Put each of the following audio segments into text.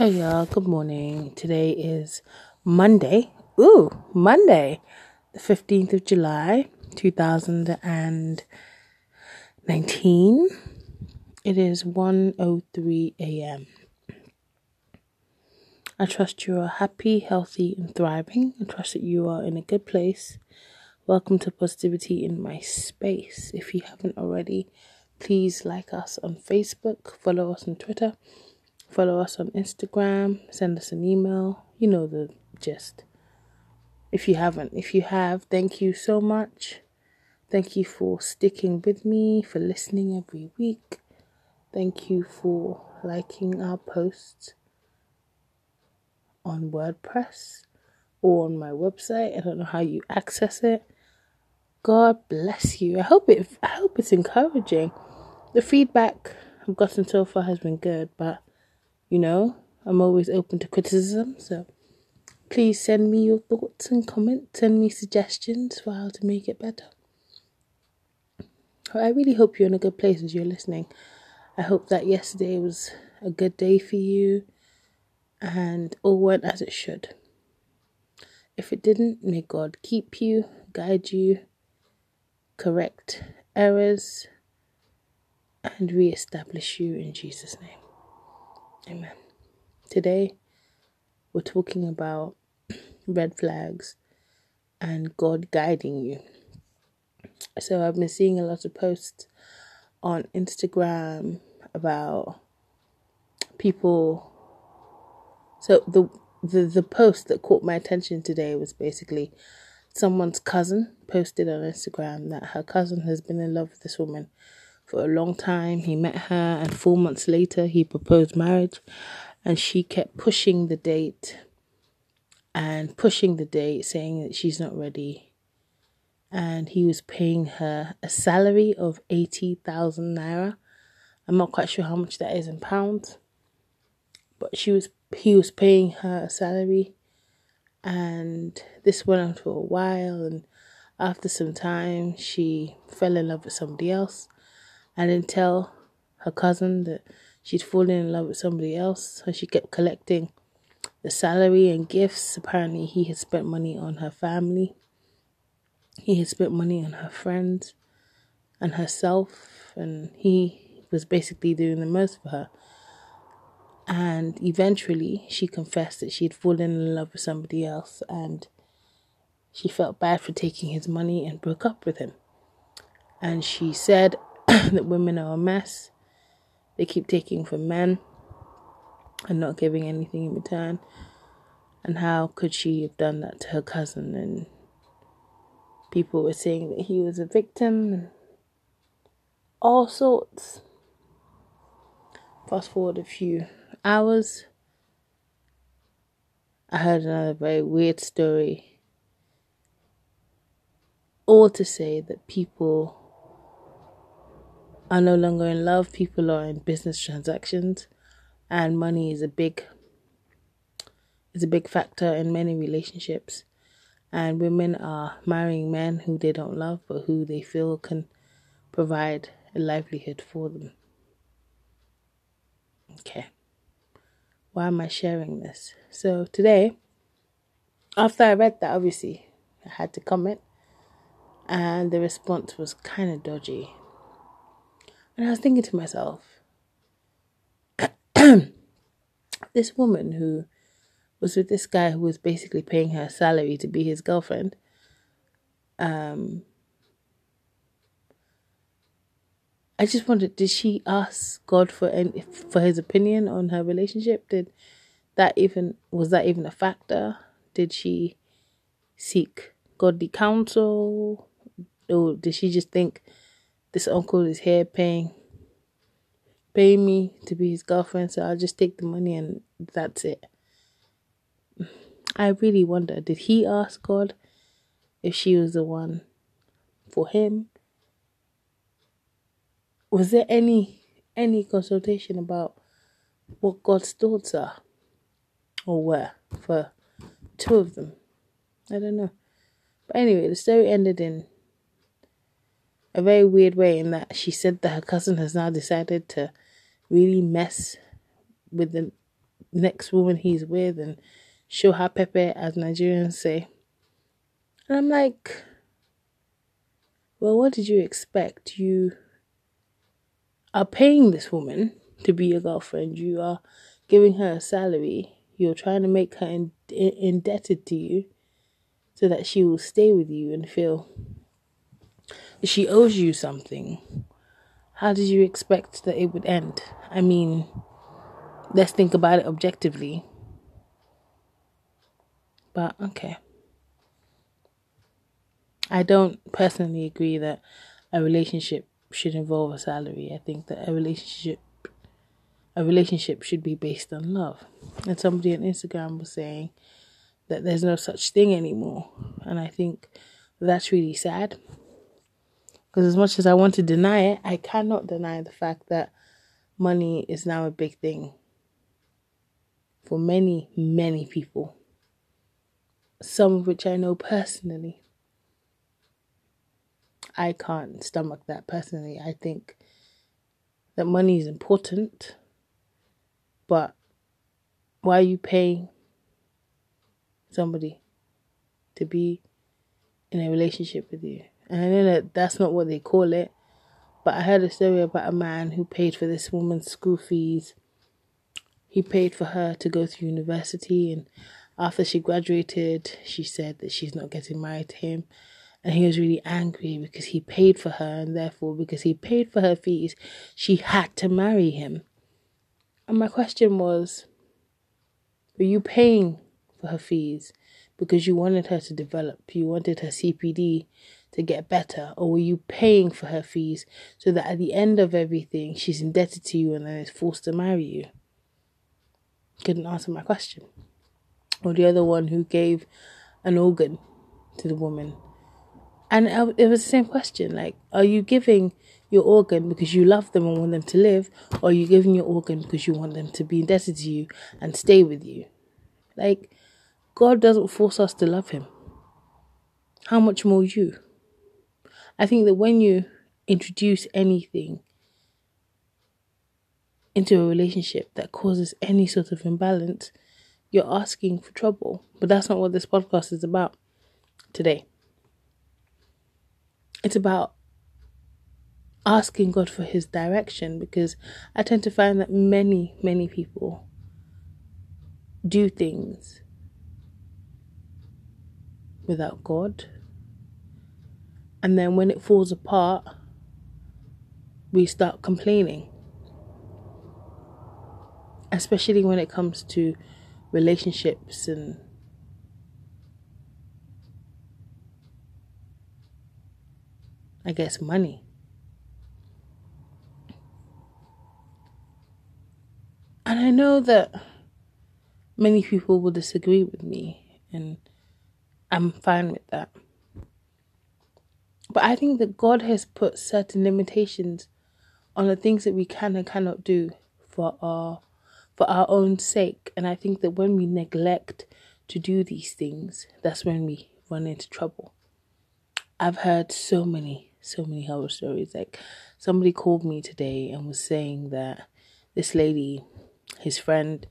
Hey y'all, good morning. Today is Monday. Ooh, Monday, the 15th of July, 2019. It is 1:03 a.m. I trust you are happy, healthy, and thriving. I trust that you are in a good place. Welcome to Positivity in My Space. If you haven't already, please like us on Facebook, follow us on Twitter Follow us on Instagram, send us an email. You know the gist. If you haven't, if you have, thank you so much. Thank you for sticking with me, for listening every week. Thank you for liking our posts on WordPress or on my website. I don't know how you access it. God bless you. I hope it I hope it's encouraging. The feedback I've gotten so far has been good, but you know, I'm always open to criticism, so please send me your thoughts and comments, send me suggestions for how to make it better. I really hope you're in a good place as you're listening. I hope that yesterday was a good day for you and all went as it should. If it didn't, may God keep you, guide you, correct errors, and re establish you in Jesus' name. Amen. Today, we're talking about red flags and God guiding you. So, I've been seeing a lot of posts on Instagram about people. So, the the, the post that caught my attention today was basically someone's cousin posted on Instagram that her cousin has been in love with this woman for a long time. He met her, and four months later, he proposed marriage. And she kept pushing the date and pushing the date, saying that she's not ready. And he was paying her a salary of 80,000 naira. I'm not quite sure how much that is in pounds, but she was he was paying her a salary and this went on for a while and after some time she fell in love with somebody else I didn't tell her cousin that she'd fallen in love with somebody else, so she kept collecting the salary and gifts. Apparently, he had spent money on her family, he had spent money on her friends and herself, and he was basically doing the most for her. And eventually, she confessed that she'd fallen in love with somebody else and she felt bad for taking his money and broke up with him. And she said that women are a mess. They keep taking from men and not giving anything in return. And how could she have done that to her cousin? And people were saying that he was a victim all sorts. Fast forward a few hours, I heard another very weird story. All to say that people are no longer in love, people are in business transactions, and money is a big is a big factor in many relationships. And women are marrying men who they don't love but who they feel can provide a livelihood for them. Okay. Why am I sharing this? So today, after I read that, obviously, I had to comment, and the response was kind of dodgy. And I was thinking to myself, this woman who was with this guy who was basically paying her salary to be his girlfriend, um, I just wondered, did she ask God for any, for his opinion on her relationship? Did that even was that even a factor? Did she seek godly counsel, or did she just think this uncle is here paying paying me to be his girlfriend, so I'll just take the money and that's it. I really wonder, did he ask God if she was the one for him? Was there any any consultation about what God's thoughts are or were for two of them? I don't know. But anyway, the story ended in a very weird way in that she said that her cousin has now decided to really mess with the next woman he's with and show her pepe, as Nigerians say. And I'm like, well, what did you expect? You are paying this woman to be your girlfriend, you are giving her a salary, you're trying to make her in, in, indebted to you so that she will stay with you and feel she owes you something. How did you expect that it would end? I mean, let's think about it objectively. But okay. I don't personally agree that a relationship should involve a salary. I think that a relationship a relationship should be based on love. And somebody on Instagram was saying that there's no such thing anymore. And I think that's really sad. Because as much as I want to deny it, I cannot deny the fact that money is now a big thing for many, many people. Some of which I know personally. I can't stomach that personally. I think that money is important, but why are you paying somebody to be in a relationship with you? And that that's not what they call it, but I heard a story about a man who paid for this woman's school fees. He paid for her to go to university, and after she graduated, she said that she's not getting married to him and he was really angry because he paid for her, and therefore, because he paid for her fees, she had to marry him. And my question was Were you paying for her fees because you wanted her to develop? You wanted her CPD to get better? Or were you paying for her fees so that at the end of everything, she's indebted to you and then is forced to marry you? Couldn't answer my question. Or the other one who gave an organ to the woman and it was the same question like, are you giving your organ because you love them and want them to live, or are you giving your organ because you want them to be indebted to you and stay with you? Like, God doesn't force us to love Him. How much more you? I think that when you introduce anything into a relationship that causes any sort of imbalance, you're asking for trouble. But that's not what this podcast is about today it's about asking God for His direction because I tend to find that many, many people do things without God. And then when it falls apart, we start complaining. Especially when it comes to relationships and I guess, money. And I know that many people will disagree with me, and I'm fine with that. But I think that God has put certain limitations on the things that we can and cannot do for our for our own sake. And I think that when we neglect to do these things, that's when we run into trouble. I've heard so many so many horror stories. Like somebody called me today and was saying that this lady, his friend,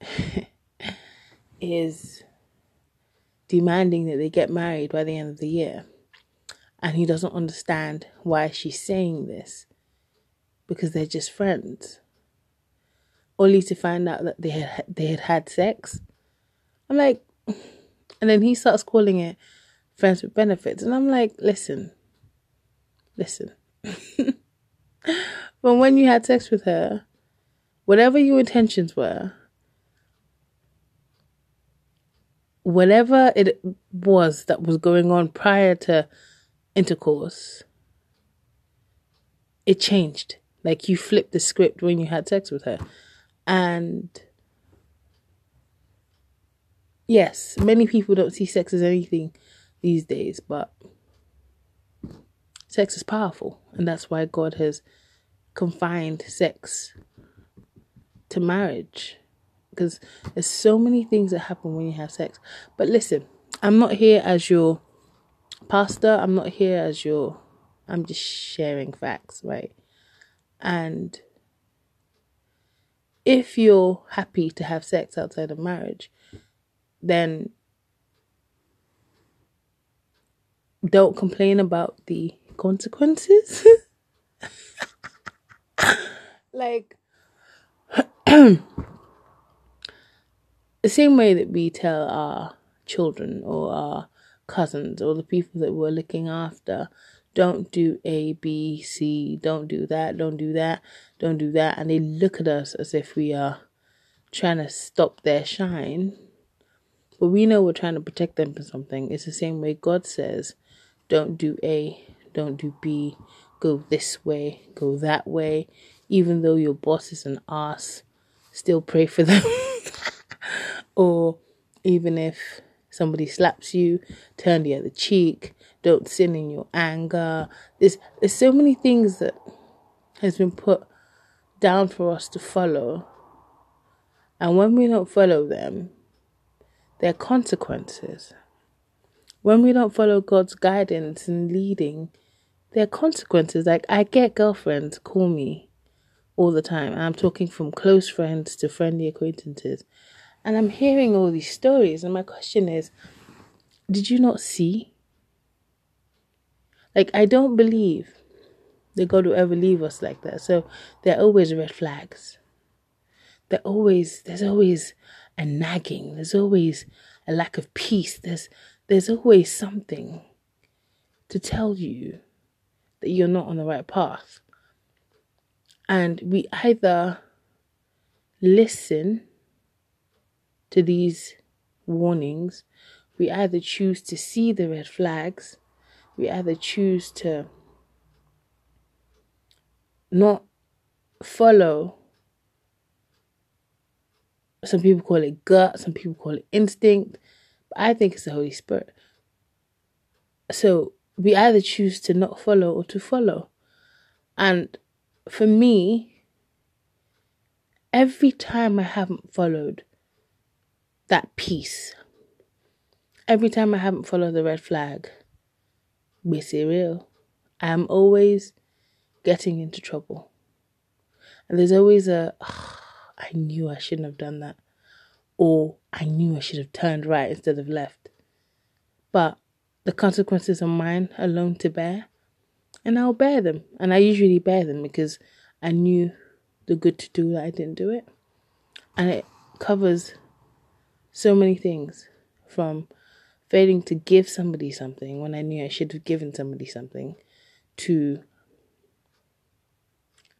is demanding that they get married by the end of the year. And he doesn't understand why she's saying this because they're just friends. Only to find out that they had they had had sex. I'm like, and then he starts calling it friends with benefits, and I'm like, listen, listen. but when you had sex with her, whatever your intentions were, whatever it was that was going on prior to intercourse, it changed. Like you flipped the script when you had sex with her. And yes, many people don't see sex as anything these days, but sex is powerful, and that's why God has confined sex to marriage because there's so many things that happen when you have sex. But listen, I'm not here as your pastor, I'm not here as your I'm just sharing facts, right? And if you're happy to have sex outside of marriage, then don't complain about the consequences. like the same way that we tell our children or our cousins or the people that we're looking after don't do A, B, C, don't do that, don't do that, don't do that. And they look at us as if we are trying to stop their shine. But we know we're trying to protect them from something. It's the same way God says, don't do A, don't do B, go this way, go that way. Even though your boss is an ass, still pray for them. or even if somebody slaps you, turn the other cheek, don't sin in your anger. There's there's so many things that has been put down for us to follow. And when we don't follow them, there are consequences. When we don't follow God's guidance and leading, there are consequences. Like I get girlfriends call me all the time. I'm talking from close friends to friendly acquaintances. And I'm hearing all these stories. And my question is, did you not see? Like, I don't believe that God will ever leave us like that. So there are always red flags. There always there's always a nagging. There's always a lack of peace. There's there's always something to tell you that you're not on the right path. And we either listen to these warnings, we either choose to see the red flags, we either choose to not follow. Some people call it gut, some people call it instinct, but I think it's the Holy Spirit. So we either choose to not follow or to follow. And for me, every time I haven't followed that peace, every time I haven't followed the red flag, be real, I'm always getting into trouble. And there's always a, oh, I knew I shouldn't have done that. Or I knew I should have turned right instead of left. But the consequences are mine alone to bear. And I'll bear them. And I usually bear them because I knew the good to do that I didn't do it. And it covers so many things from failing to give somebody something when I knew I should have given somebody something to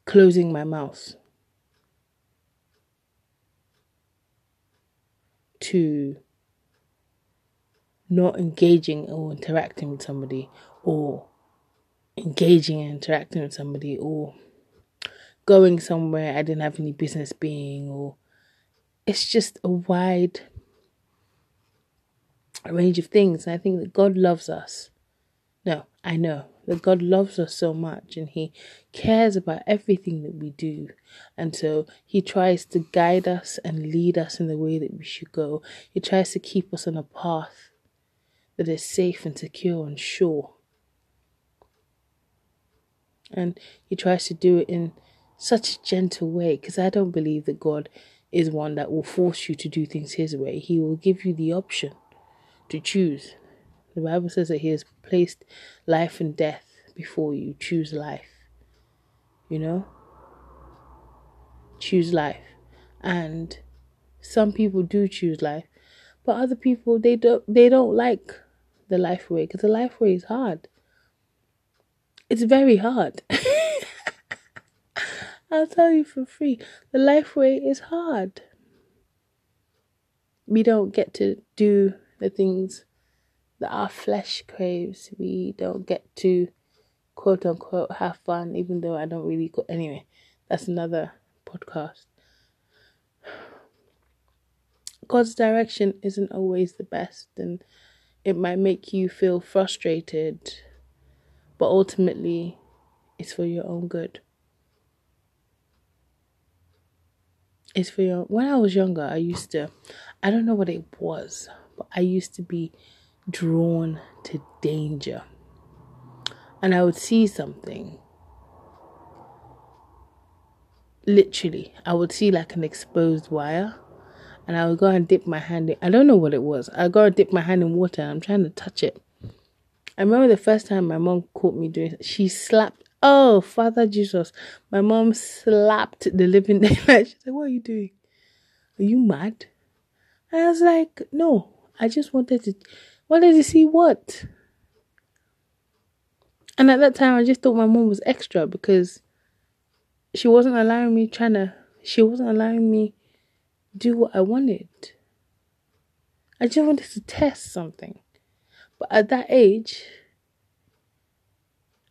closing my mouth to not engaging or interacting with somebody or engaging and interacting with somebody or going somewhere I didn't have any business being or it's just a wide range of things and I think that God loves us. No, I know that God loves us so much and He cares about everything that we do. And so He tries to guide us and lead us in the way that we should go. He tries to keep us on a path that is safe and secure and sure. And He tries to do it in such a gentle way because I don't believe that God is one that will force you to do things His way. He will give you the option to choose. The Bible says that He has placed life and death before you. Choose life. You know? Choose life. And some people do choose life, but other people they don't they don't like the life way because the life way is hard. It's very hard. I'll tell you for free. The life way is hard. We don't get to do the things that our flesh craves. We don't get to quote unquote have fun, even though I don't really. Go- anyway, that's another podcast. God's direction isn't always the best, and it might make you feel frustrated, but ultimately, it's for your own good. It's for your. When I was younger, I used to. I don't know what it was, I used to be drawn to danger. And I would see something literally, I would see like an exposed wire and I would go and dip my hand in. I don't know what it was. I go and dip my hand in water I'm trying to touch it. I remember the first time my mom caught me doing she slapped oh Father Jesus. My mom slapped the living daylight. She said, What are you doing? Are you mad? And I was like, No, I just wanted to wanted to see what. And at that time I just thought my mom was extra because she wasn't allowing me trying to she wasn't allowing me do what I wanted. I just wanted to test something. But at that age,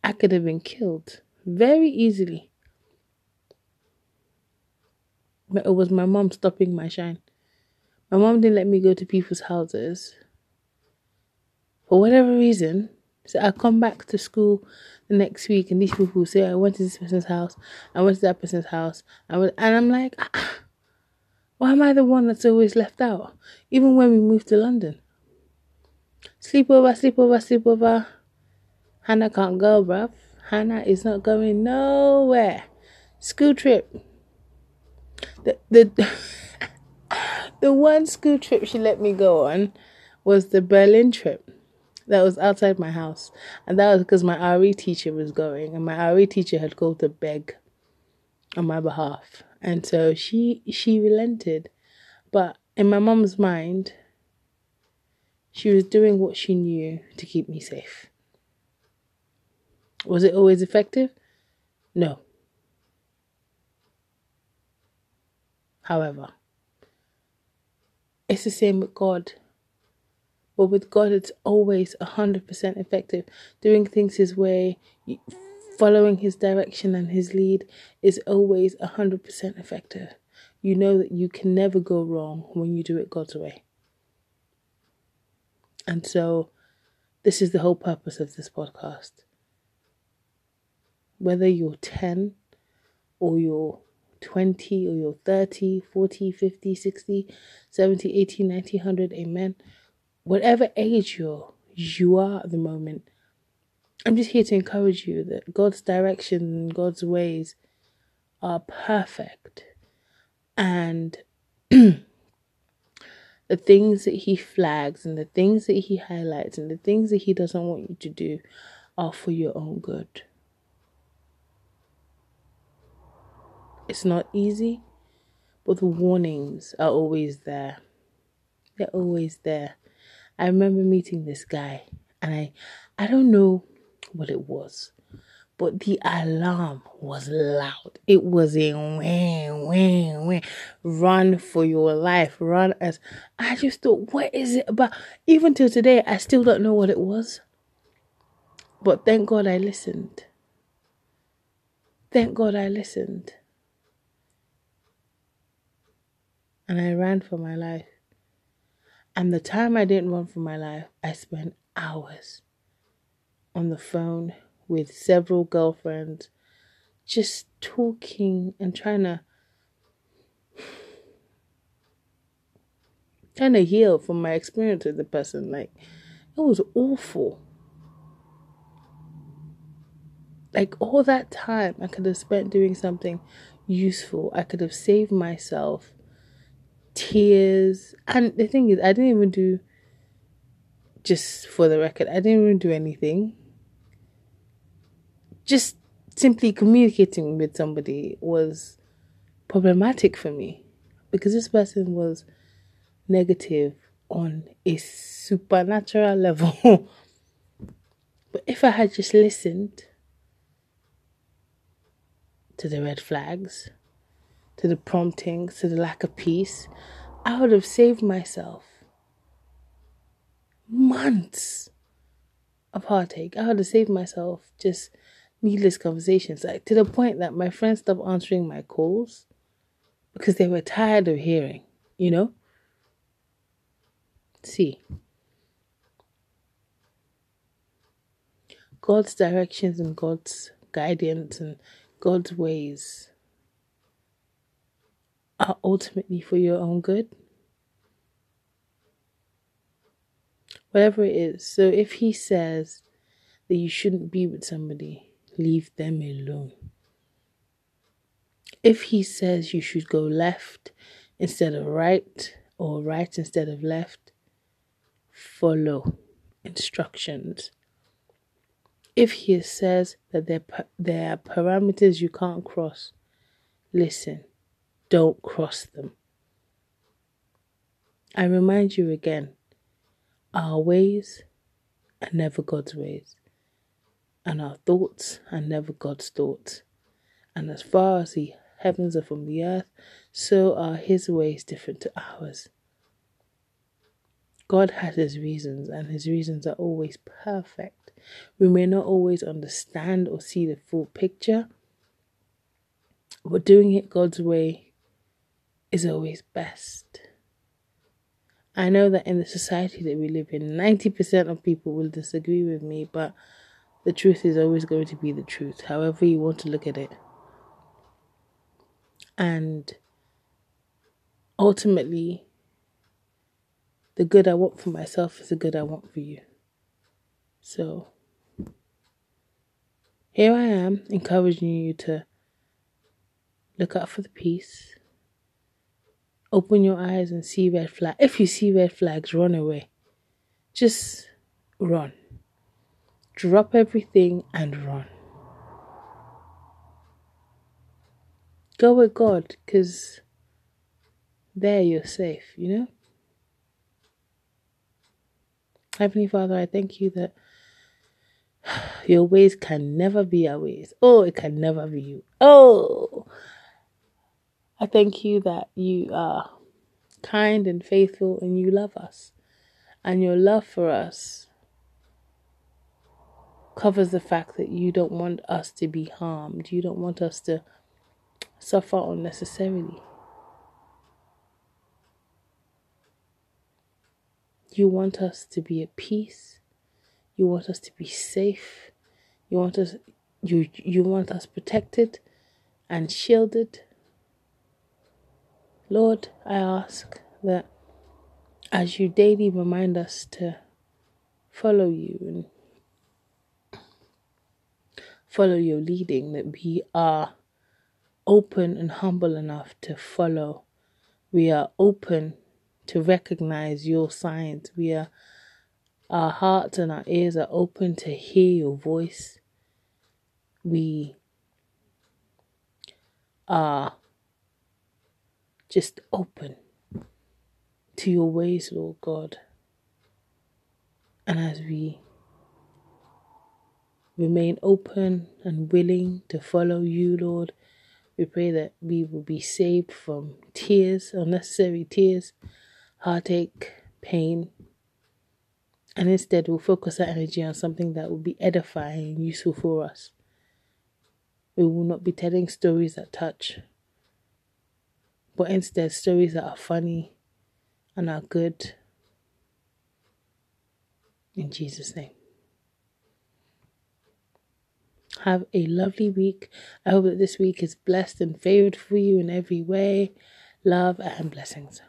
I could have been killed very easily. But it was my mom stopping my shine. My mom didn't let me go to people's houses. For whatever reason, so I come back to school the next week and these people say I went to this person's house, I went to that person's house, I and I'm like, ah, why am I the one that's always left out? Even when we moved to London. Sleepover, sleepover, sleepover. Hannah can't go, bruv. Hannah is not going nowhere. School trip. The the the one school trip she let me go on was the Berlin trip. That was outside my house. And that was because my RE teacher was going and my RE teacher had called to beg on my behalf and so she she relented but in my mum's mind she was doing what she knew to keep me safe was it always effective no however it's the same with god but with god it's always 100% effective doing things his way Following his direction and his lead is always 100% effective. You know that you can never go wrong when you do it God's way. And so, this is the whole purpose of this podcast. Whether you're 10 or you're 20 or you're 30, 40, 50, 60, 70, 80, 90, 100, amen. Whatever age you're, you are at the moment, I'm just here to encourage you that God's direction and God's ways are perfect. And the things that He flags and the things that He highlights and the things that He doesn't want you to do are for your own good. It's not easy, but the warnings are always there. They're always there. I remember meeting this guy and I I don't know what it was. But the alarm was loud. It was a wham, wham, wham. Run for your life. Run as I just thought, what is it about? Even till today, I still don't know what it was. But thank God I listened. Thank God I listened. And I ran for my life. And the time I didn't run for my life, I spent hours on the phone with several girlfriends, just talking and trying to trying to heal from my experience with the person. Like it was awful. Like all that time I could have spent doing something useful. I could have saved myself tears. And the thing is I didn't even do just for the record, I didn't even do anything just simply communicating with somebody was problematic for me because this person was negative on a supernatural level. but if I had just listened to the red flags, to the promptings, to the lack of peace, I would have saved myself months of heartache. I would have saved myself just needless conversations, like to the point that my friends stopped answering my calls because they were tired of hearing, you know? See, God's directions and God's guidance and God's ways are ultimately for your own good. Whatever it is. So if He says that you shouldn't be with somebody, leave them alone. If He says you should go left instead of right, or right instead of left, follow instructions. If He says that there, there are parameters you can't cross, listen, don't cross them. I remind you again our ways are never God's ways, and our thoughts are never God's thoughts. And as far as the heavens are from the earth, so are His ways different to ours. God has His reasons, and His reasons are always perfect. We may not always understand or see the full picture, but doing it God's way is always best. I know that in the society that we live in, 90% of people will disagree with me, but the truth is always going to be the truth, however you want to look at it. And ultimately, the good I want for myself is the good I want for you. So, here I am encouraging you to look out for the peace Open your eyes and see red flag. If you see red flags, run away. Just run. Drop everything and run. Go with God because there you're safe, you know? Heavenly Father, I thank you that your ways can never be our ways. Oh, it can never be you. Oh, I thank you that you are kind and faithful and you love us. And your love for us covers the fact that you don't want us to be harmed. You don't want us to suffer unnecessarily. You want us to be at peace. You want us to be safe. You want us you you want us protected and shielded Lord, I ask that as you daily remind us to follow you and follow your leading, that we are open and humble enough to follow. We are open to recognize your signs. We are our hearts and our ears are open to hear your voice. We are just open to your ways, Lord God. And as we remain open and willing to follow you, Lord, we pray that we will be saved from tears, unnecessary tears, heartache, pain, and instead we'll focus our energy on something that will be edifying and useful for us. We will not be telling stories that touch, but instead stories that are funny and are good. In Jesus' name. Have a lovely week. I hope that this week is blessed and favored for you in every way. Love and blessings.